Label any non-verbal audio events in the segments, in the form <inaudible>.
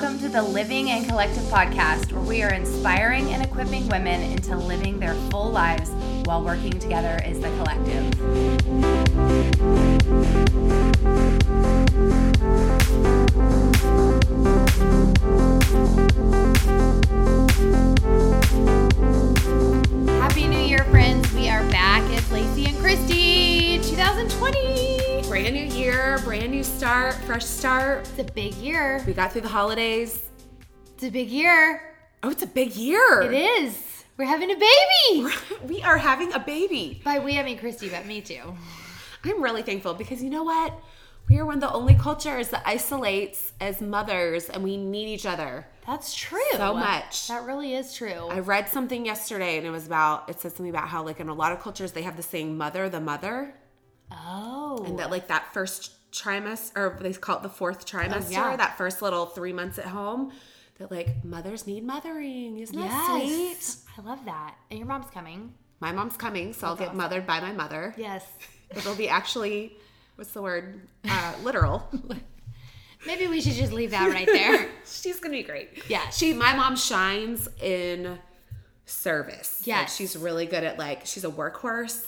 Welcome to the Living and Collective podcast, where we are inspiring and equipping women into living their full lives while working together as the collective. Happy New Year, friends. We are back. It's Lacey and Christy, 2020. Brand new year, brand new start, fresh start. It's a big year. We got through the holidays. It's a big year. Oh, it's a big year. It is. We're having a baby. <laughs> We are having a baby. By we, I mean Christy, but me too. I'm really thankful because you know what? We are one of the only cultures that isolates as mothers and we need each other. That's true. So much. That really is true. I read something yesterday and it was about, it said something about how, like, in a lot of cultures, they have the saying mother, the mother. oh. And that, like, that first trimester, or they call it the fourth trimester, Oh, yeah. that first little three months at home, that, like, mothers need mothering. Isn't that sweet? I love that. And your mom's coming. My mom's coming, so I'll get awesome. mothered by my mother. Yes. <laughs> It'll be actually, what's the word? Uh, literal. <laughs> Maybe we should just leave that right there. <laughs> She's gonna be great. Yeah. She, my mom shines in service. Like, she's really good at like, she's a workhorse.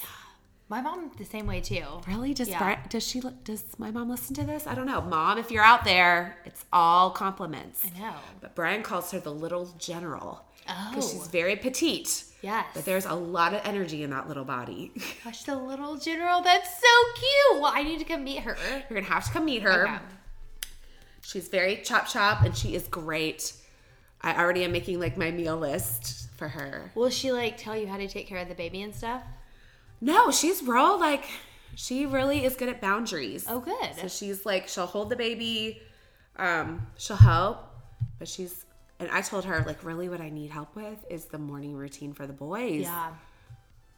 My mom the same way too. Really? Does Yeah. Bri- does she does my mom listen to this? I don't know. Mom, if you're out there, it's all compliments. I know. But Brian calls her the little general because Oh. she's very petite. Yes. But there's a lot of energy in that little body. <laughs> Gosh, the little general. That's so cute. Well, I need to come meet her. You're gonna have to come meet her. Okay. She's very chop chop and she is great. I already am making like my meal list for her. Will she like tell you how to take care of the baby and stuff? No, she's real like she really is good at boundaries. Oh, good. So she's like she'll hold the baby, um, she'll help, but she's and I told her like really what I need help with is the morning routine for the boys. Yeah.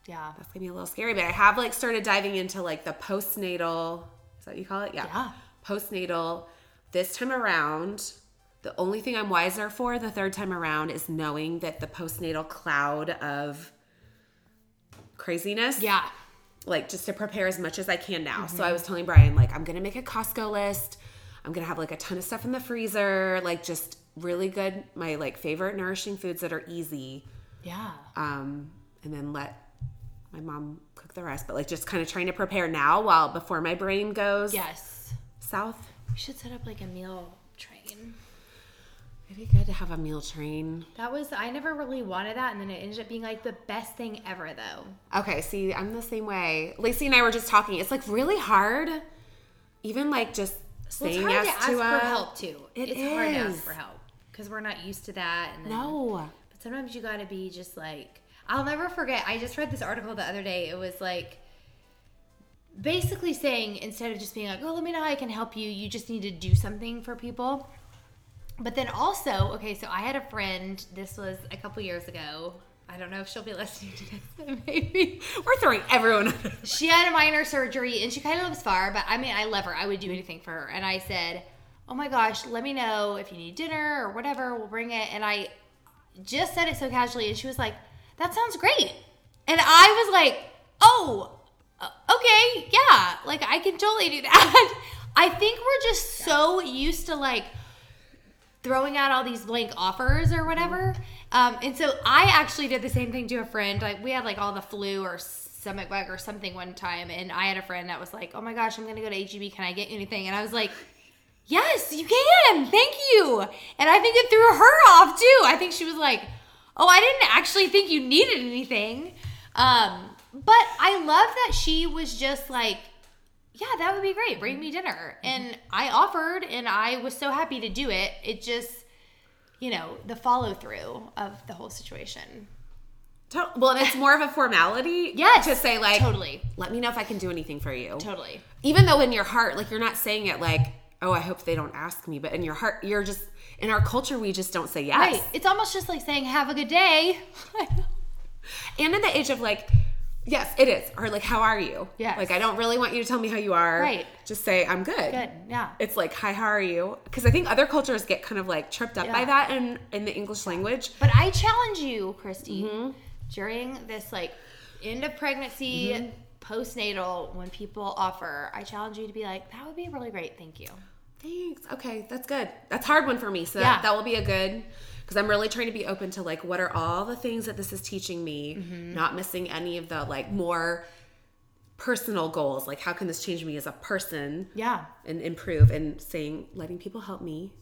Yeah. That's gonna be a little scary, but I have like started diving into like the postnatal. Is that what you call it? Yeah. Yeah. Postnatal. This time around, the only thing I'm wiser for the third time around is knowing that the postnatal cloud of craziness. Yeah. Like just to prepare as much as I can now. So Mm-hmm. I was telling Brian, like, I'm gonna make a Costco list. I'm gonna have like a ton of stuff in the freezer, like just really good, my like favorite nourishing foods that are easy Yeah. um, and then let my mom cook the rest. But like just kind of trying to prepare now while before my brain goes Yes. south. We should set up like a meal train. It'd be good to have a meal train. That was I never really wanted that, and then it ended up being like the best thing ever, though. Okay, see, I'm the same way. Lacey and I were just talking. It's like really hard, even like just Well, it's saying hard yes to ask to for help too. It it's hard to ask for help because we're not used to that. And then, No, but sometimes you got to be just like I'll never forget. I just read this article the other day. It was like basically saying instead of just being like, "Oh, let me know I can help you," you just need to do something for people. But then also, okay, so I had a friend. This was a couple years ago. I don't know if she'll be <laughs> listening to this, but maybe. we're throwing everyone. under- She had a minor surgery and she kind of lives far, but I mean, I love her. I would do anything for her. And I said, Oh my gosh, let me know if you need dinner or whatever. We'll bring it. And I just said it so casually, and she was like, That sounds great. And I was like, Oh, uh, okay, yeah, like I can totally do that. <laughs> I think we're just so used to like, throwing out all these blank offers or whatever. Um, and so I actually did the same thing to a friend. Like we had like all the flu or stomach bug or something one time, and I had a friend that was like, "Oh my gosh, I'm gonna go to HEB. Can I get anything?" And I was like. Yes, you can. Thank you. And I think it threw her off too. I think she was like, "Oh, I didn't actually think you needed anything." Um, but I love that she was just like, yeah, that would be great. Bring me dinner. Mm-hmm. And I offered and I was so happy to do it. It just, you know, the follow through of the whole situation. Well, and it's more of a formality. <laughs> Yes, to say like, totally. Let me know if I can do anything for you. Totally. even though in your heart like you're not saying it like oh i hope they don't ask me but in your heart you're just in our culture we just don't say yes Right. It's almost just like saying, have a good day. <laughs> and in the age of like yes it is or like how are you Yeah. like i don't really want you to tell me how you are Right. just say i'm good good. Yeah. it's like hi how are you because i think other cultures get kind of like tripped up by that in in the english language But I challenge you, Christy, Mm-hmm. during this like end of pregnancy, Mm-hmm. postnatal, when people offer, I challenge you to be like, that would be really great. Thank you. Thanks. Okay, that's good. That's a hard one for me. So Yeah. that, that will be a good because I'm really trying to be open to like what are all the things that this is teaching me, Mm-hmm. not missing any of the like more personal goals. Like how can this change me as a person Yeah. and improve and saying letting people help me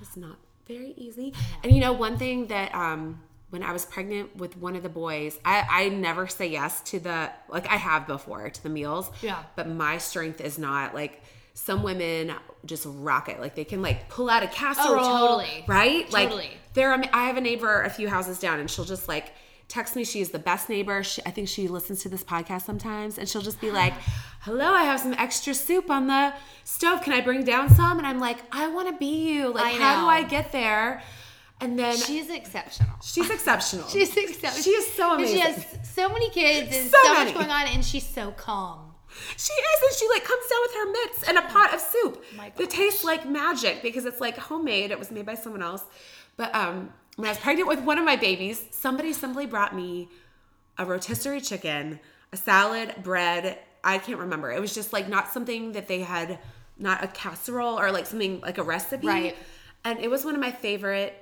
is not very easy. And you know, one thing that um when I was pregnant with one of the boys, I, I never say yes to the like I have before to the meals. Yeah. But my strength is not like some women just rock it. Like they can like pull out a casserole. Oh, totally. Right? Totally. Like there I have a neighbor a few houses down and she'll just like text me she is the best neighbor she, i think she listens to this podcast sometimes and she'll just be like <gasps> hello i have some extra soup on the stove can i bring down some and i'm like i want to be you like how do i get there and then She's exceptional. she's exceptional <laughs> She's exceptional. She is so And she has so many kids and So so, much going on, and she's so calm. She is, and she like comes down with her mitts and a pot of soup My that tastes like magic because it's like homemade. It was made by someone else. But um, when I was pregnant with one of my babies, somebody simply brought me a rotisserie chicken, a salad, bread. I can't remember. It was just like not something that they had, not a casserole or like something like a recipe. Right. And it was one of my favorite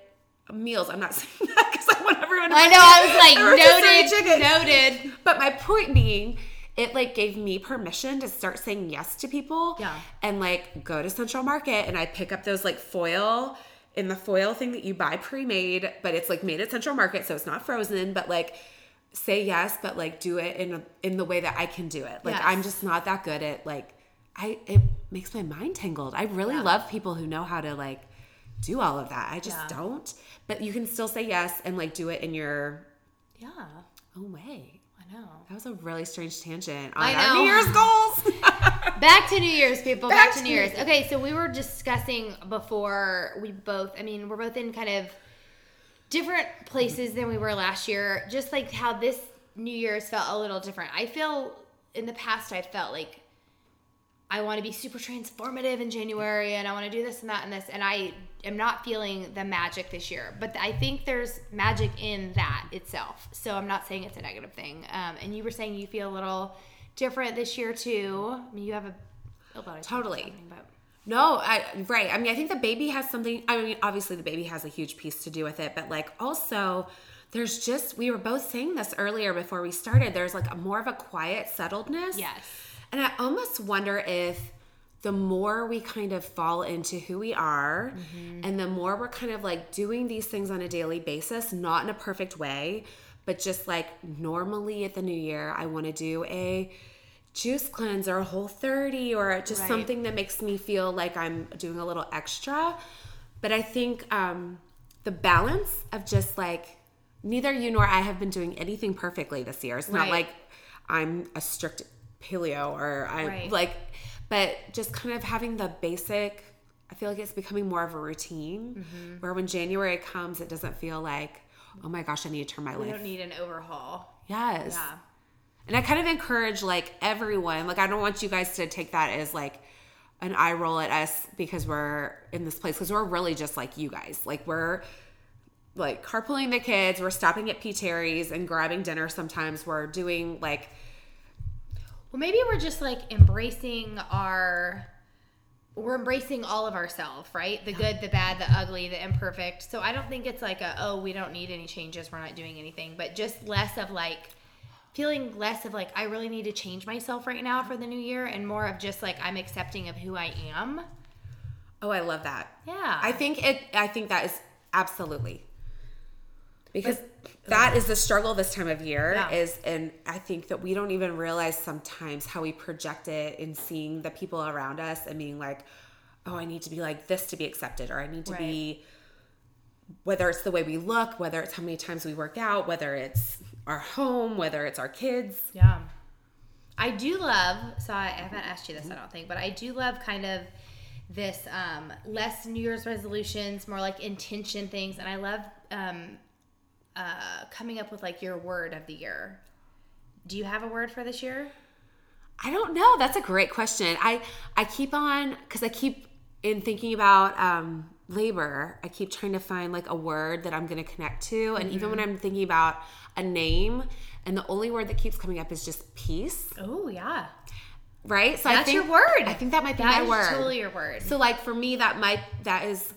meals. I'm not <laughs> saying that because I want everyone to I know. I was like, noted, chicken. noted. But my point being, it like gave me permission to start saying yes to people. Yeah. And like go to Central Market and I pick up those like foil in the foil thing that you buy pre-made, but it's like made at Central Market, so it's not frozen, but like say yes, but like do it in a, in the way that I can do it. Like Yes. I'm just not that good at like I it makes my mind tangled. I really Yeah. love people who know how to like do all of that. I just Yeah. don't. But you can still say yes and like do it in your Yeah, own way. I know. That was a really strange tangent on I our know. New Year's goals. <laughs> Back to New Year's, people. Back, Back to to New New Year's. Year's. Okay, so we were discussing before we both, I mean, we're both in kind of different places than we were last year. Just like how this New Year's felt a little different. I feel in the past, I felt like I want to be super transformative in January and I want to do this and that and this. And I am not feeling the magic this year. But I think there's magic in that itself. So I'm not saying it's a negative thing. Um, and you were saying you feel a little different this year too. I mean, you have a, a lot of Totally. no, I, right. I mean, I think the baby has something. I mean, obviously, the baby has a huge piece to do with it, but like also, there's just, we were both saying this earlier before we started, there's like a more of a quiet settledness. yes. And I almost wonder if the more we kind of fall into who we are and the more we're kind of like doing these things on a daily basis, not in a perfect way, but just like normally at the new year, I want to do a juice cleanse or a whole 30 or just Right. something that makes me feel like I'm doing a little extra. But I think um, the balance of just like neither you nor I have been doing anything perfectly this year. It's not Right. like I'm a strict paleo or I'm Right. like, but just kind of having the basic. I feel like it's becoming more of a routine Mm-hmm. where when January comes, it doesn't feel like, oh my gosh, I need to turn my We life. You don't need an overhaul. yes. Yeah. And I kind of encourage like everyone, like I don't want you guys to take that as like an eye roll at us because we're in this place because we're really just like you guys. Like we're like carpooling the kids, we're stopping at P. Terry's and grabbing dinner sometimes. We're doing like Well, maybe we're just like embracing our. We're embracing all of ourselves, right? The good, the bad, the ugly, the imperfect. So I don't think it's like a, oh, we don't need any changes. We're not doing anything. But just less of like, feeling less of like, I really need to change myself right now for the new year and more of just like, I'm accepting of who I am. Oh, I love that. Yeah. I think it I think that is absolutely because that is the struggle this time of year Yeah. is and I think that we don't even realize sometimes how we project it in seeing the people around us and being like, "Oh, I need to be like this to be accepted," or "I need to be whether it's the way we look, whether it's how many times we work out, whether it's our home, whether it's our kids. Yeah. I do love, so I haven't asked you this, I don't think, but I do love kind of this um, less New Year's resolutions, more like intention things. And I love um, uh, coming up with like your word of the year. Do you have a word for this year? I don't know. That's a great question. I I keep on because I keep in thinking about um, labor. I keep trying to find like a word that I'm going to connect to, and even when I'm thinking about a name, and the only word that keeps coming up is just peace. Oh, yeah. right? So That's I think, your word. I think that might be That my word. totally your word. So like for me, that might that is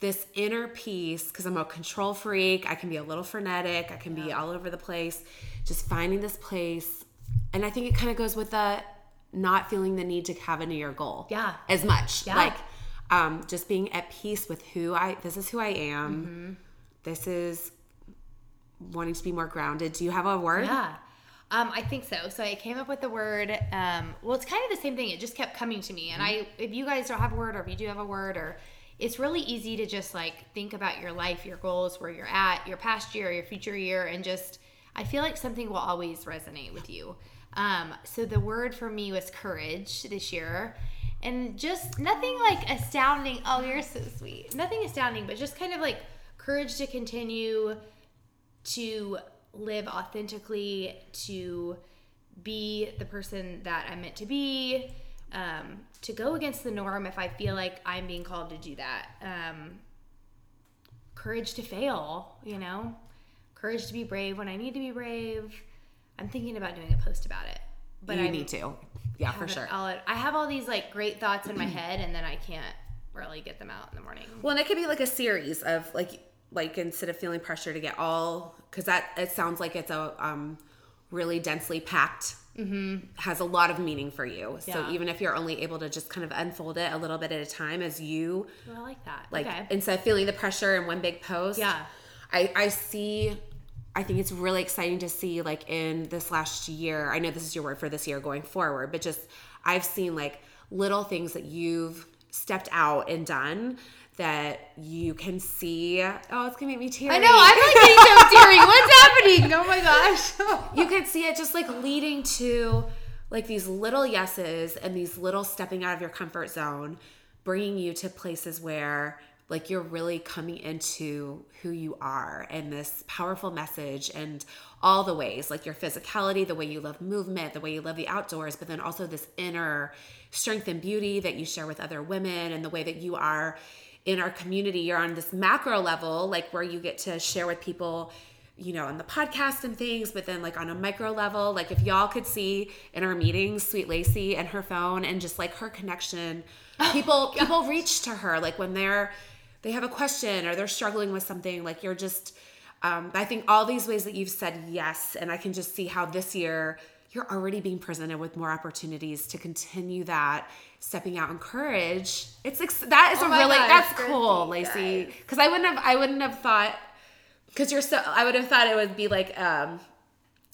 this inner peace because I'm a control freak. I can be a little frenetic. I can be all over the place. Just finding this place, and I think it kind of goes with the not feeling the need to have a New Year goal. Yeah. as much. Yeah. Like um, just being at peace with who I. This is who I am. Mm-hmm. This is wanting to be more grounded. Do you have a word? Yeah. Um, I think so. So I came up with the word. Um, well, it's kind of the same thing. It just kept coming to me. And I, if you guys don't have a word, or if you do have a word, or it's really easy to just like think about your life, your goals, where you're at, your past year, your future year, and just I feel like something will always resonate with you. Um, so the word for me was courage this year. And just nothing like astounding. Oh, you're so sweet. Nothing astounding, but just kind of like courage to continue to live authentically, to be the person that I'm meant to be, um, to go against the norm if I feel like I'm being called to do that. Um, courage to fail, you know, courage to be brave when I need to be brave. I'm thinking about doing a post about it, but you I need to. Yeah, for sure. all- I have all these like great thoughts in my head, and then I can't really get them out in the morning. Well, and it could be like a series of like like instead of feeling pressure to get all because that it sounds like it's a um really densely packed mm-hmm. has a lot of meaning for you. So even if you're only able to just kind of unfold it a little bit at a time as you Well, I like that. like okay. instead of feeling the pressure in one big post. Yeah. I I see I think it's really exciting to see like in this last year. I know this is your word for this year going forward, but just I've seen like little things that you've stepped out and done that you can see. Oh, it's gonna make me teary. I know. I'm like getting so <laughs> teary. What's happening? Oh my gosh. you could see it just like leading to like these little yeses and these little stepping out of your comfort zone bringing you to places where like you're really coming into who you are and this powerful message and all the ways like your physicality the way you love movement the way you love the outdoors but then also this inner strength and beauty that you share with other women and the way that you are in our community you're on this macro level like where you get to share with people you know, on the podcast and things, but then like on a micro level, like if y'all could see in our meetings, Sweet Lacey and her phone and just like her connection, people <laughs> people reach to her like when they're they have a question or they're struggling with something. Like you're just, um, I think all these ways that you've said yes, and I can just see how this year you're already being presented with more opportunities to continue that stepping out in courage. It's ex- that is Oh a really gosh, that's cool, Lacey. Because I wouldn't have I wouldn't have thought because you're so i would have thought it would be like um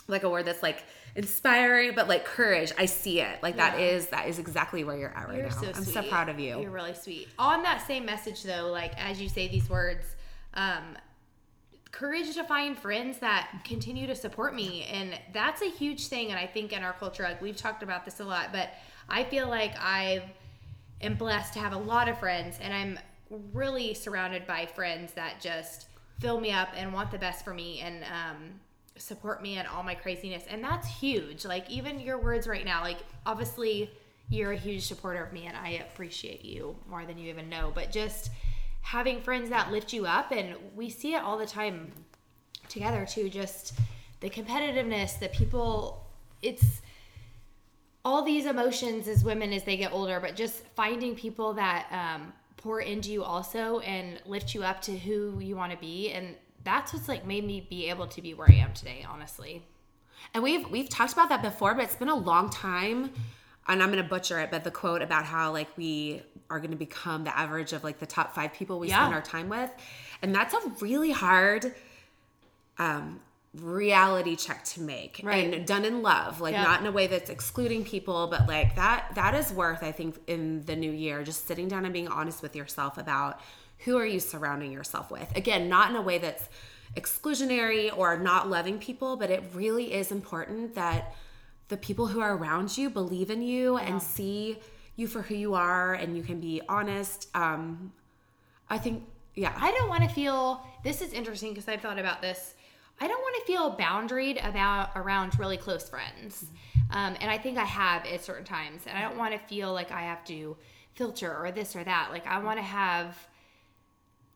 like a word that's like inspiring but like courage i see it like that Yeah. is that is exactly where you're at right You're now so i'm so proud of you You're really sweet. On that same message, though, like as you say these words, um, courage to find friends that continue to support me, and that's a huge thing. And I think in our culture, like we've talked about this a lot, but I feel like I am blessed to have a lot of friends, and I'm really surrounded by friends that just fill me up and want the best for me, and um, support me in all my craziness and that's huge like even your words right now like obviously you're a huge supporter of me and i appreciate you more than you even know but just having friends that lift you up and we see it all the time together too just the competitiveness that people it's all these emotions as women as they get older but just finding people that um, pour into you also and lift you up to who you want to be and that's what's like made me be able to be where i am today honestly. And we've we've talked about that before but it's been a long time and i'm gonna butcher it but the quote about how like we are gonna become the average of like the top five people we Yeah. spend our time with and that's a really hard um reality check to make Right. and done in love like Yeah. not in a way that's excluding people but like that that is worth i think in the new year just sitting down and being honest with yourself about who are you surrounding yourself with again not in a way that's exclusionary or not loving people but it really is important that the people who are around you believe in you and see you for who you are and you can be honest um i think yeah I don't want to feel this is interesting because I've thought about this. I don't want to feel boundaried about around really close friends. Um, and I think I have at certain times. And I don't want to feel like I have to filter or this or that. Like I want to have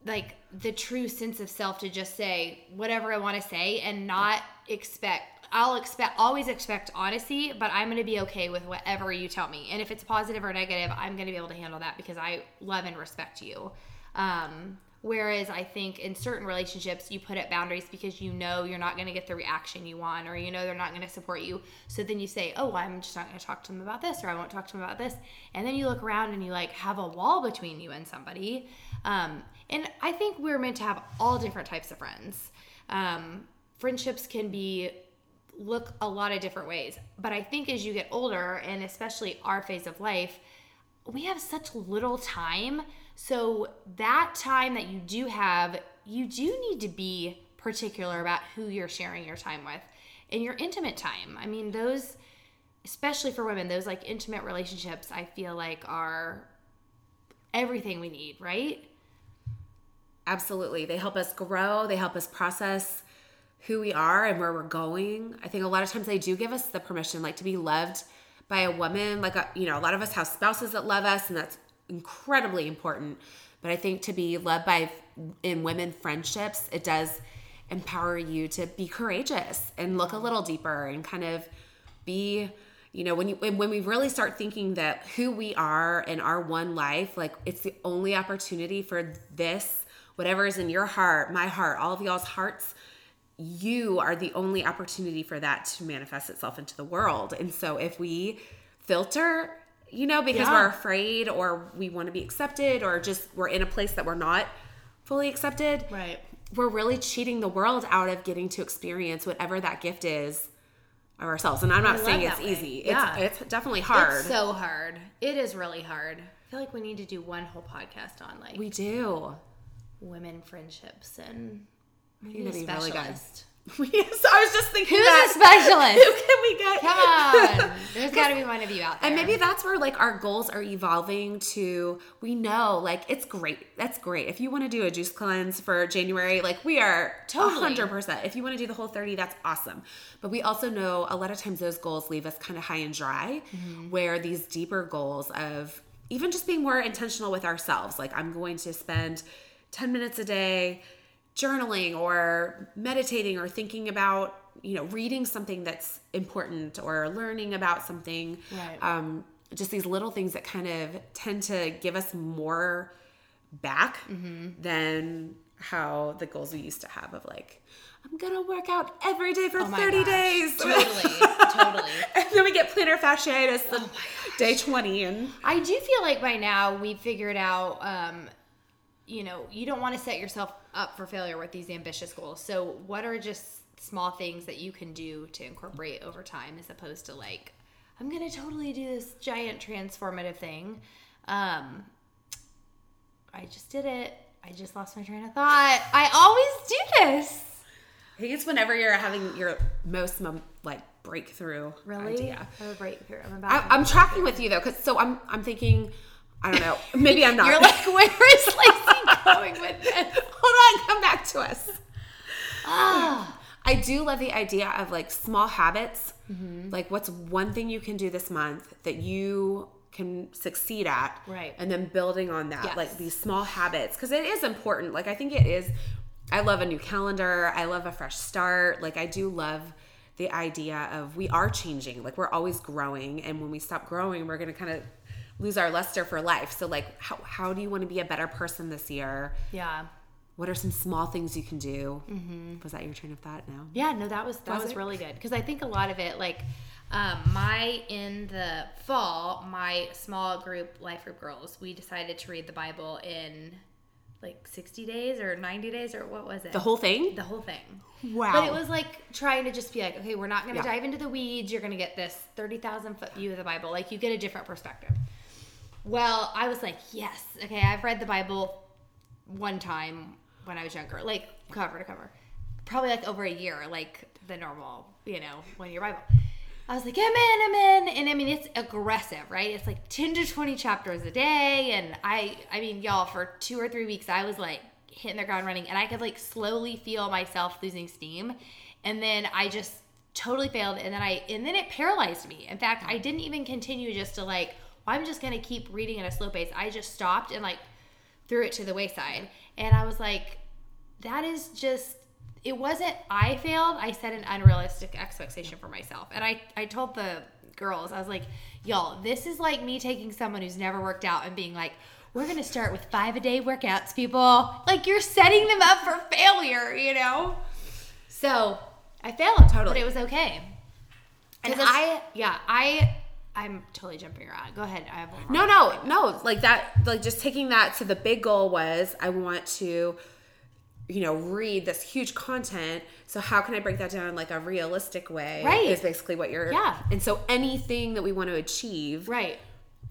like the true sense of self to just say whatever I want to say and not expect I'll expect always expect honesty, but I'm going to be okay with whatever you tell me. And if it's positive or negative, I'm going to be able to handle that because I love and respect you. Um, whereas I think in certain relationships, you put up boundaries because you know you're not going to get the reaction you want, or you know they're not going to support you. So then you say, "Oh, I'm just not going to talk to them about this, or I won't talk to them about this." And then you look around and you like have a wall between you and somebody. Um, and I think we're meant to have all different types of friends. Um, friendships can be look a lot of different ways. But I think as you get older, and especially our phase of life, we have such little time. So that time that you do have, you do need to be particular about who you're sharing your time with and your intimate time. I mean, those, especially for women, those like intimate relationships, I feel like are everything we need, right? Absolutely. They help us grow, they help us process who we are and where we're going. I think a lot of times they do give us the permission like to be loved by a woman. Like a, you know, a lot of us have spouses that love us and that's incredibly important. But I think to be loved by in women friendships, it does empower you to be courageous and look a little deeper and kind of be you know when you when we really start thinking that who we are in our one life like it's the only opportunity for this whatever is in your heart my heart all of y'all's hearts you are the only opportunity for that to manifest itself into the world. And so if we filter, you know, because yeah. we're afraid or we want to be accepted or just we're in a place that we're not fully accepted, right. We're really cheating the world out of getting to experience whatever that gift is of ourselves. And I'm not saying it's easy. Yeah. It's, it's definitely hard. It's so hard. It is really hard. I feel like we need to do one whole podcast on like we do women friendships and Maybe a specialist. Really <laughs> yes, I was just thinking who's that. a <laughs> specialist? Who can we get? Come on, <laughs> there's got to be one of you out there. And maybe that's where like our goals are evolving to. We know like it's great. That's great. If you want to do a juice cleanse for January, like we are totally hundred percent. If you want to do the whole thirty, that's awesome. But we also know a lot of times those goals leave us kind of high and dry. Mm-hmm. Where these deeper goals of even just being more intentional with ourselves, like I'm going to spend ten minutes a day journaling or meditating or thinking about you know reading something that's important or learning about something right. um, just these little things that kind of tend to give us more back mm-hmm. than how the goals we used to have of like I'm gonna work out every day for oh 30 gosh. days. <laughs> Totally, totally. <laughs> and then we get plantar fasciitis oh day 20 and I do feel like by now we've figured out um, you know, you don't want to set yourself up for failure with these ambitious goals. So, what are just small things that you can do to incorporate over time as opposed to like, I'm going to totally do this giant transformative thing? Um, I just did it. I just lost my train of thought. I always do this. I think it's whenever you're having your most like breakthrough really? idea. a breakthrough. I'm about. I, am tracking with you though, because so I'm I'm thinking I don't know. Maybe I'm <laughs> not. You're like, where is Lacey <laughs> going with this? Hold on, come back to us. Ah. I do love the idea of like small habits. Mm-hmm. Like, what's one thing you can do this month that you can succeed at? Right. And then building on that, yes. like these small habits, because it is important. Like, I think it is. I love a new calendar. I love a fresh start. Like, I do love the idea of we are changing. Like, we're always growing. And when we stop growing, we're going to kind of lose our luster for life. So like how how do you want to be a better person this year? Yeah. What are some small things you can do? Mm-hmm. Was that your train of thought? No. Yeah, no, that was that was, was really good because I think a lot of it, like um, my in the fall, my small group life group girls, we decided to read the Bible in like 60 days or 90 days or what was it? The whole thing? The whole thing. Wow. But it was like trying to just be like, okay, we're not going to yeah. dive into the weeds. You're going to get this 30,000 foot view of the Bible. Like you get a different perspective. Well, I was like, yes. Okay, I've read the Bible one time when I was younger, like cover to cover. Probably like over a year, like the normal, you know, one year Bible. I was like, I'm in, I'm in. And I mean, it's aggressive, right? It's like 10 to 20 chapters a day. And I, I mean, y'all, for two or three weeks, I was like hitting the ground running and I could like slowly feel myself losing steam. And then I just totally failed. And then I, and then it paralyzed me. In fact, I didn't even continue just to like, I'm just gonna keep reading at a slow pace. I just stopped and like threw it to the wayside. And I was like, that is just it wasn't I failed. I set an unrealistic expectation for myself. And I, I told the girls, I was like, y'all, this is like me taking someone who's never worked out and being like, we're gonna start with five a day workouts, people. Like you're setting them up for failure, you know? So I failed, Totally. but it was okay. And I, yeah, I, I'm totally jumping around. Go ahead. I have one more. No, no, no. Like that, like just taking that to the big goal was I want to, you know, read this huge content. So how can I break that down in like a realistic way? Right. Is basically what you're. Yeah. And so anything that we want to achieve Right.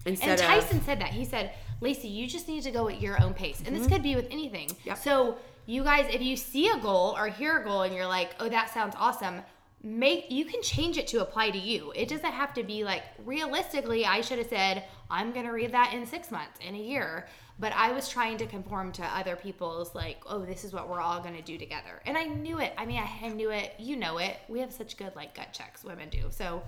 instead And of Tyson said that. He said, Lacey, you just need to go at your own pace. And this could be with anything. Mm-hmm. Yep. So, you guys, if you see a goal or hear a goal and you're like, oh, that sounds awesome, make you can change it to apply to you. It doesn't have to be like realistically, I should have said, I'm gonna read that in six months, in a year. But I was trying to conform to other people's like, oh, this is what we're all gonna do together. And I knew it. I mean, I, I knew it. You know it. We have such good like gut checks, women do. So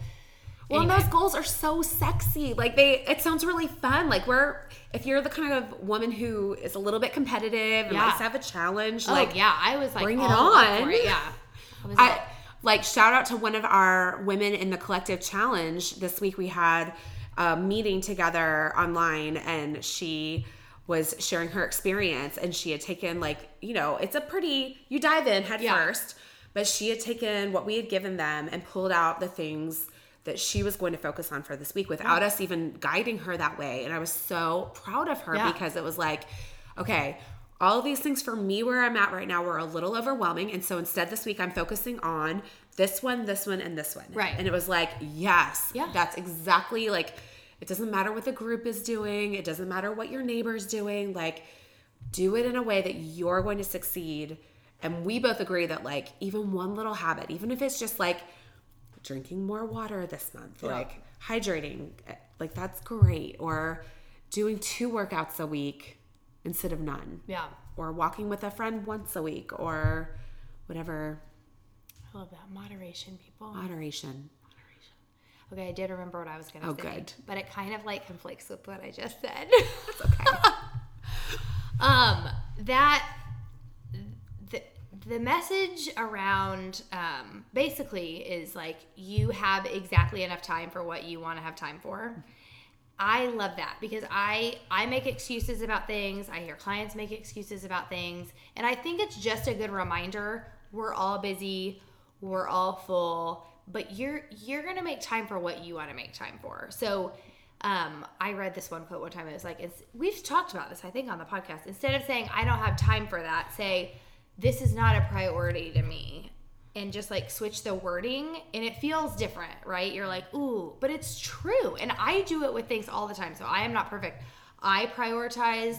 Well, and those goals are so sexy. Like they, it sounds really fun. Like we're, if you're the kind of woman who is a little bit competitive and Yeah. likes to have a challenge, Oh like yeah, I was like, bring it on. it, Yeah, I was I like, like shout out to one of our women in the collective challenge. This week we had a meeting together online and she was sharing her experience and she had taken like, you know, it's a pretty you dive in head Yeah. first, but she had taken what we had given them and pulled out the things that she was going to focus on for this week without us even guiding her that way. And I was so proud of her Yeah. because it was like, okay, all of these things for me where I'm at right now were a little overwhelming. And so instead this week I'm focusing on this one, this one, and this one. Right. And it was like, yes, Yeah. that's exactly like it doesn't matter what the group is doing, it doesn't matter what your neighbor's doing. Like, do it in a way that you're going to succeed. And we both agree that like even one little habit, even if it's just like drinking more water this month, like hydrating, eh, like that's great. Or doing two workouts a week instead of none. yeah, Or walking with a friend once a week or whatever I love that moderation, people. moderation. Moderation. Okay, I did remember what I was gonna Oh, say, good. but it kind of like conflicts with what I just said. It's <laughs> okay. um, that the the message around um, basically is like you have exactly enough time for what you want to have time for. I love that because I I make excuses about things. I hear clients make excuses about things, and I think it's just a good reminder. We're all busy. We're all full, but you're you're gonna make time for what you want to make time for. So, um, I read this one quote one time. It was like, it's, we've talked about this, I think, on the podcast. Instead of saying I don't have time for that, say this is not a priority to me and just like switch the wording and it feels different, right? You're like, ooh, but it's true. And I do it with things all the time. So I am not perfect. I prioritize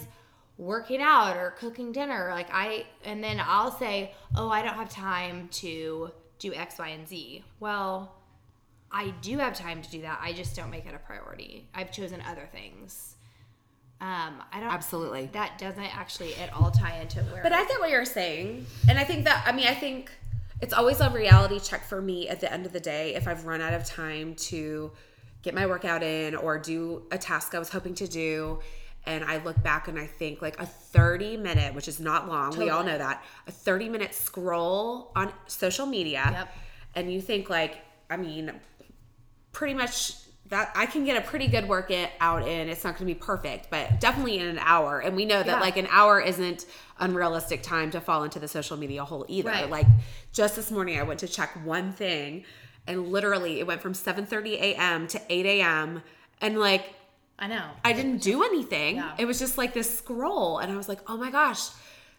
working out or cooking dinner. Like I, and then I'll say, oh, I don't have time to do X, Y, and Z. Well, I do have time to do that. I just don't make it a priority. I've chosen other things. Um, I don't. Absolutely. That doesn't actually at all tie into where. But I get what you're saying. And I think that, I mean, I think it's always a reality check for me at the end of the day if I've run out of time to get my workout in or do a task I was hoping to do. And I look back and I think like a 30 minute, which is not long, we all know that, a 30 minute scroll on social media. Yep. And you think like, I mean, pretty much that I can get a pretty good workout out in. It's not going to be perfect, but definitely in an hour. And we know that Yeah. like an hour isn't unrealistic time to fall into the social media hole either. Right. Like just this morning, I went to check one thing, and literally it went from 7:30 a.m. to 8 a.m. and like I know. I didn't do anything. Yeah. It was just like this scroll, and I was like, oh my gosh.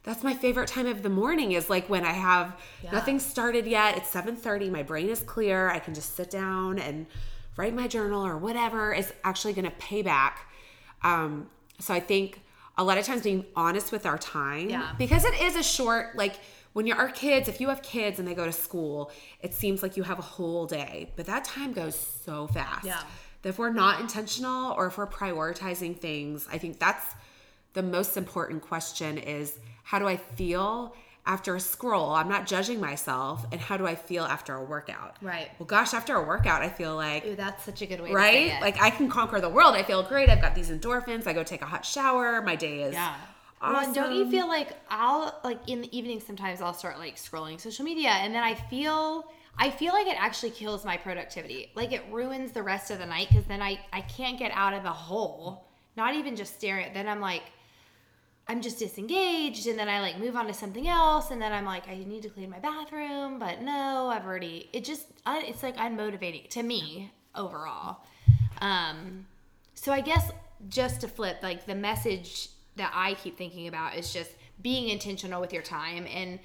That's my favorite time of the morning is like when I have Yeah. nothing started yet. It's 7:30, my brain is clear. I can just sit down and write my journal or whatever is actually going to pay back. Um, so I think a lot of times being honest with our time Yeah. because it is a short like when you're our kids, if you have kids and they go to school, it seems like you have a whole day, but that time goes so fast. Yeah. If we're not intentional or if we're prioritizing things, I think that's the most important question is how do I feel after a scroll? I'm not judging myself. And how do I feel after a workout? Right. Well, gosh, after a workout, I feel like, Ooh, that's such a good way. Right? Like I can conquer the world. I feel great. I've got these endorphins. I go take a hot shower. My day is Yeah. awesome. Well, don't you feel like I'll like in the evening sometimes I'll start like scrolling social media and then I feel I feel like it actually kills my productivity. Like it ruins the rest of the night because then I I can't get out of the hole. Not even just staring. at Then I'm like I'm just disengaged and then I like move on to something else and then I'm like I need to clean my bathroom, but no, I've already it just it's like unmotivating to me overall. Um so I guess just to flip like the message that I keep thinking about is just being intentional with your time and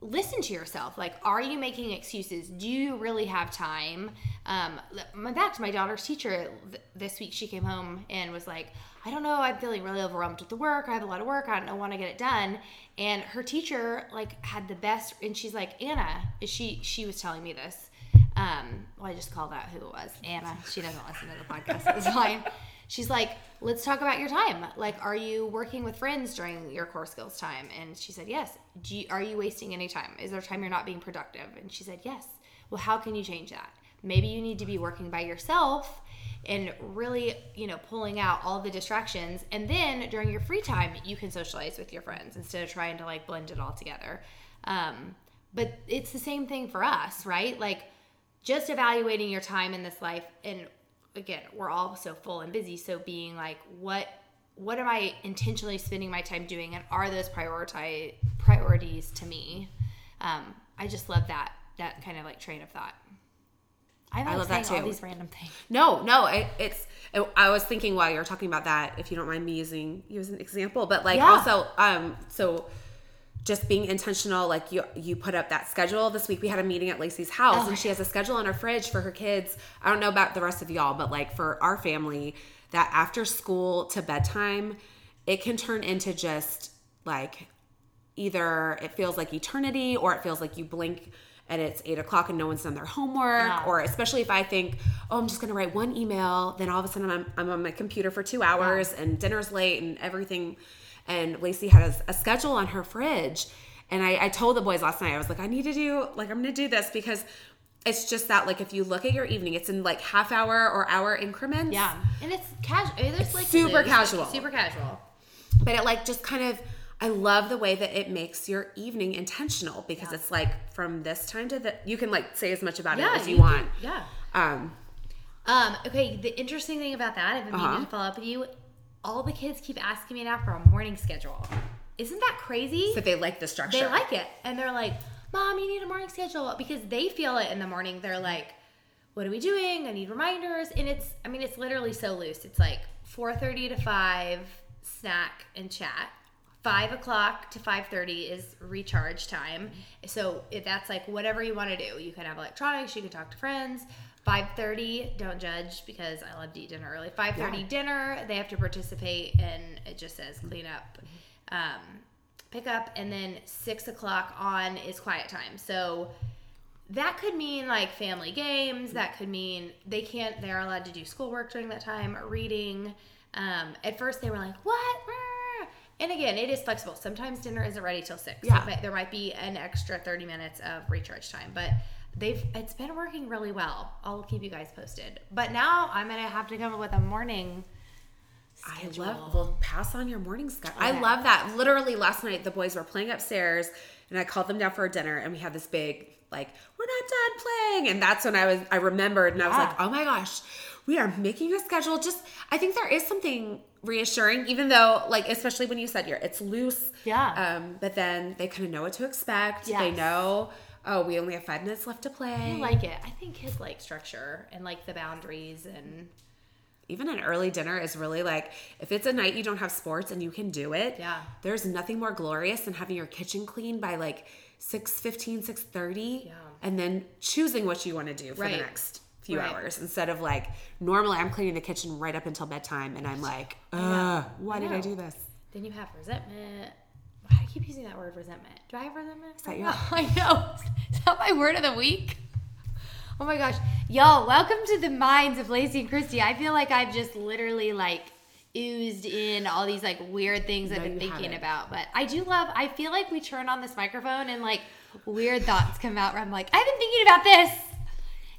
listen to yourself. Like are you making excuses? Do you really have time um my back to my daughter's teacher th- this week she came home and was like i don't know i'm feeling really overwhelmed with the work i have a lot of work i don't know want to get it done and her teacher like had the best and she's like anna she she was telling me this um well i just called out who it was anna she doesn't listen to the podcast it's <laughs> fine she's like, let's talk about your time. Like, are you working with friends during your core skills time? And she said, yes. Do you, are you wasting any time? Is there time you're not being productive? And she said, yes. Well, how can you change that? Maybe you need to be working by yourself and really, you know, pulling out all the distractions. And then during your free time, you can socialize with your friends instead of trying to like blend it all together. Um, but it's the same thing for us, right? Like, just evaluating your time in this life and again we're all so full and busy so being like what what am i intentionally spending my time doing and are those prioritize priorities to me um, i just love that that kind of like train of thought i, like love that saying all too. these random things No, no, it, it's. It, I was thinking while you were talking about that, if you don't mind me using you as an example, but like Yeah. also, um, so just being intentional. Like you, you put up that schedule. This week we had a meeting at Lacey's house, Oh. and she has a schedule on her fridge for her kids. I don't know about the rest of y'all, but like for our family, that after school to bedtime, it can turn into just like either it feels like eternity or it feels like you blink and it's eight o'clock and no one's done their homework Yeah. or especially if i think oh i'm just to write one email then all of a sudden I'm, I'm on my computer for two hours and dinner's late and everything and lacey had a, a schedule on her fridge. And I, I told the boys last night i was like i need to do like i'm to do this because it's just that like if you look at your evening it's in like half hour or hour increments. Yeah. And it's casual there's like super loose, like, casual. super casual. But it like just kind of I love the way that it makes your evening intentional because Yeah. it's like from this time to the you can like say as much about yeah it as you, can- want. yeah Um Um, okay, the interesting thing about that, I've been meaning Uh-huh. to follow up with you. All the kids keep asking me now for a morning schedule. Isn't that crazy? so they like the structure. they like it, and they're like, "Mom, you need a morning schedule," because they feel it in the morning. They're like, "What are we doing? I need reminders." And it's, I mean, it's literally so loose. It's like four thirty to five, snack and chat. Five o'clock to five thirty is recharge time. So if that's like whatever you want to do, you can have electronics, you can talk to friends. Five thirty, don't judge because I love to eat dinner early. Five thirty Yeah. dinner, they have to participate, and it just says clean up, um, pick up, and then six o'clock on is quiet time. So that could mean like family games. That could mean they can't. They're allowed to do schoolwork during that time, or reading. Um, at first, they were like, "What?" And again, it is flexible. Sometimes dinner isn't ready till six. Yeah. So there might be an extra thirty minutes of recharge time, but they've it's been working really well. I'll keep you guys posted. But now I'm gonna have to come up with a morning. I schedule. love well pass on your morning schedule. I love that. Literally last night the boys were playing upstairs and I called them down for dinner and we had this big like we're not done playing and that's when I was I remembered and I was like, "Oh my gosh, we are making a schedule." Just I think there is something reassuring even though like especially when you said you're it's loose. Yeah. Um but then they kind of know what to expect. They Yes. know, "Oh, we only have 5 minutes left to play." I like it. I think kids like structure and like the boundaries and even an early dinner is really like if it's a night you don't have sports and you can do it Yeah. there's nothing more glorious than having your kitchen clean by like 6.15 6.30 Yeah. and then choosing what you want to do for Right. the next few Right. hours instead of like normally i'm cleaning the kitchen right up until bedtime and i'm like Ugh, why did i do this then you have resentment. Why do I keep using that word resentment. Do I have resentment? Is that your? <laughs> I know. Is that my word of the week? Oh my gosh. Y'all, welcome to the minds of Lacey and Christy. I feel like I've just literally like oozed in all these like weird things I've been thinking haven't. about. But I do love, I feel like we turn on this microphone and like weird thoughts come out where I'm like, I've been thinking about this.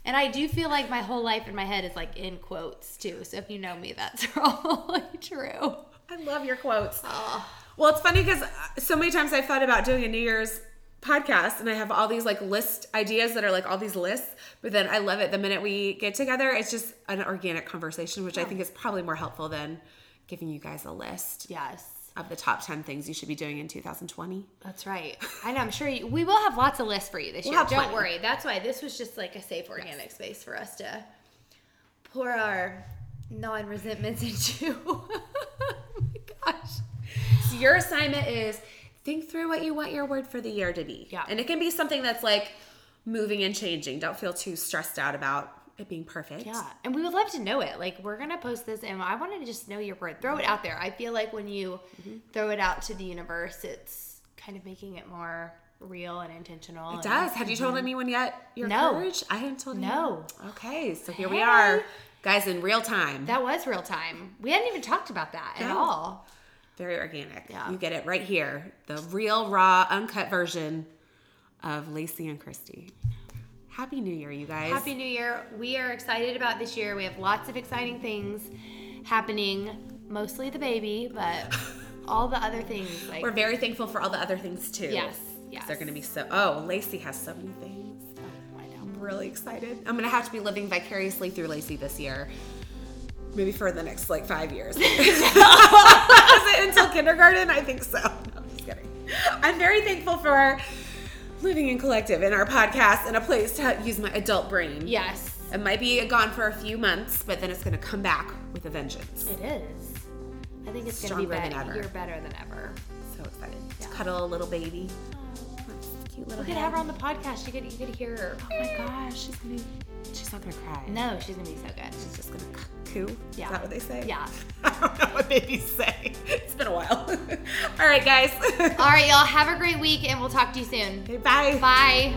And I do feel like my whole life in my head is like in quotes too. So if you know me, that's <laughs> probably true. i love your quotes Oh. Well, it's funny because uh, so many times I've thought about doing a New Year's podcast and I have all these like list ideas that are like all these lists, but then I love it. The minute we get together, it's just an organic conversation, which I think is probably more helpful than giving you guys a list Yes. Of the top 10 things you should be doing in 2020. That's right. I know. I'm sure you, we will have lots of lists for you this We'll year. Don't plenty. worry. That's why this was just like a safe organic space for us to pour our non-resentments <laughs> into. <laughs> oh my gosh. So your assignment is think through what you want your word for the year to be. Yeah. And it can be something that's like moving and changing. Don't feel too stressed out about it being perfect. Yeah, and we would love to know it. Like we're gonna post this, and I want to just know your word. Throw it out there. I feel like when you Mm-hmm. throw it out to the universe, it's kind of making it more real and intentional. It does. Have you told anyone yet your No. courage? I haven't told you. No. anyone. Okay, so here we are, guys, in real time. That was real time. We hadn't even talked about that at all. Very organic. Yeah. You get it right here. The real, raw, uncut version of Lacey and Christy. Happy New Year, you guys. Happy New Year. We are excited about this year. We have lots of exciting things happening. Mostly the baby, but <laughs> all the other things like We're very thankful for all the other things too. Yes, yes. They're going to be so. Oh, Lacey has so many things. I know. I'm really excited. I'm going to have to be living vicariously through Lacey this year. Maybe for the next like five years. <laughs> <laughs> Is it until kindergarten? I think so. No, I'm just kidding. I'm very thankful for living and collective in our podcast and a place to use my adult brain. Yes, It might be gone for a few months, but then it's going to come back with a vengeance. it is. I think it's gonna be Stronger than better. ever. You're better than ever. So excited to cuddle a little baby. Cute little We could head. have her on the podcast. You could you could hear her. Oh my gosh, she's gonna. She's not gonna cry. No, she's gonna be so good. She's just gonna coo. Yeah. Is that what they say? Yeah. <laughs> I don't know what babies say. It's been a while. <laughs> All right, guys. All right, y'all. Have a great week, and we'll talk to you soon. okay, bye. Bye.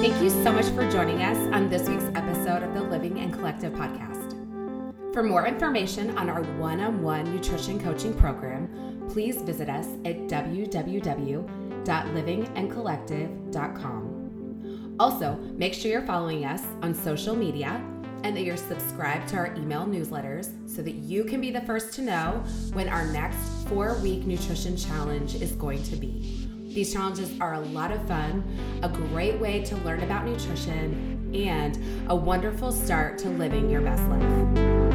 Thank you so much for joining us on this week's episode of the Living and Collective podcast. For more information on our one on one nutrition coaching program, please visit us at www.livingandcollective.com. Also, make sure you're following us on social media and that you're subscribed to our email newsletters so that you can be the first to know when our next four week nutrition challenge is going to be. These challenges are a lot of fun, a great way to learn about nutrition, and a wonderful start to living your best life.